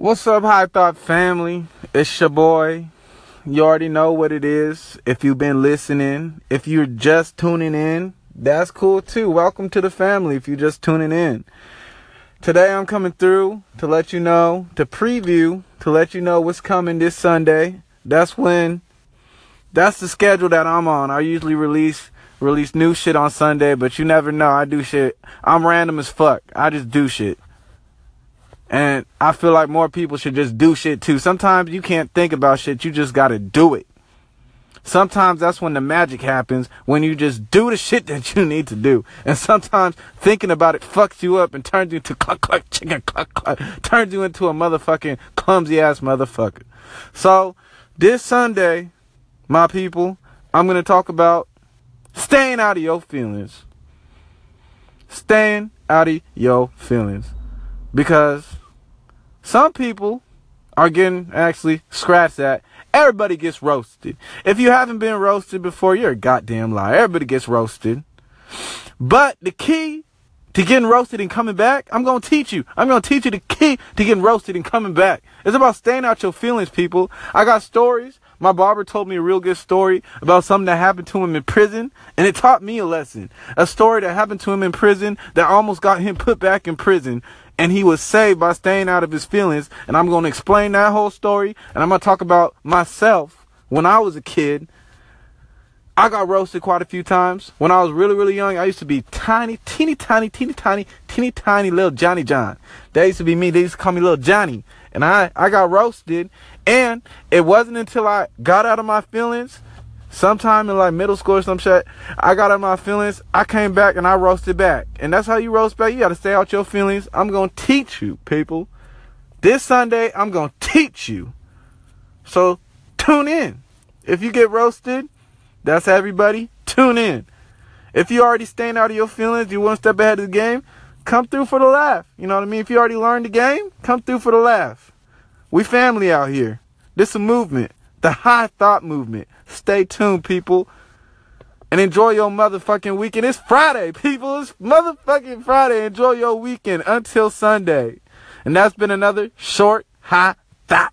What's up, High Thought family? It's your boy. You already know what it is. If you've been listening, if you're just tuning in, that's cool too. Welcome to the family if you're just tuning in. Today I'm coming through to let you know, to preview, to let you know what's coming this Sunday. That's when, that's the schedule that I'm on. I usually release release new shit on Sunday, but you never know. I do shit. I'm random as fuck. I just do shit. And I feel like more people should just do shit too. Sometimes you can't think about shit, you just gotta do it. Sometimes that's when the magic happens, when you just do the shit that you need to do. And sometimes thinking about it fucks you up and turns you into cluck cluck chicken cluck cluck, turns you into a motherfucking clumsy ass motherfucker. So, this Sunday, my people, I'm gonna talk about staying out of your feelings. Staying out of your feelings. Because some people are getting actually scratched at. Everybody gets roasted. If you haven't been roasted before, you're a goddamn liar. Everybody gets roasted. But the key to getting roasted and coming back, I'm going to teach you. I'm going to teach you the key to getting roasted and coming back. It's about staying out your feelings, people. I got stories. My barber told me a real good story about something that happened to him in prison, and it taught me a lesson. A story that happened to him in prison that almost got him put back in prison and he was saved by staying out of his feelings. And I'm going to explain that whole story. And I'm going to talk about myself when I was a kid. I got roasted quite a few times. When I was really, really young, I used to be tiny, teeny, tiny, teeny, tiny, teeny, tiny little Johnny John. That used to be me. They used to call me little Johnny. And I, I got roasted. And it wasn't until I got out of my feelings sometime in like middle school or some shit, I got out of my feelings. I came back and I roasted back. And that's how you roast back. You got to stay out your feelings. I'm going to teach you, people. This Sunday, I'm going to teach you. So tune in. If you get roasted, that's everybody. Tune in. If you already staying out of your feelings, you one step ahead of the game, come through for the laugh. You know what I mean? If you already learned the game, come through for the laugh. We family out here. This a movement. The high thought movement. Stay tuned, people. And enjoy your motherfucking weekend. It's Friday, people. It's motherfucking Friday. Enjoy your weekend until Sunday. And that's been another short high thought.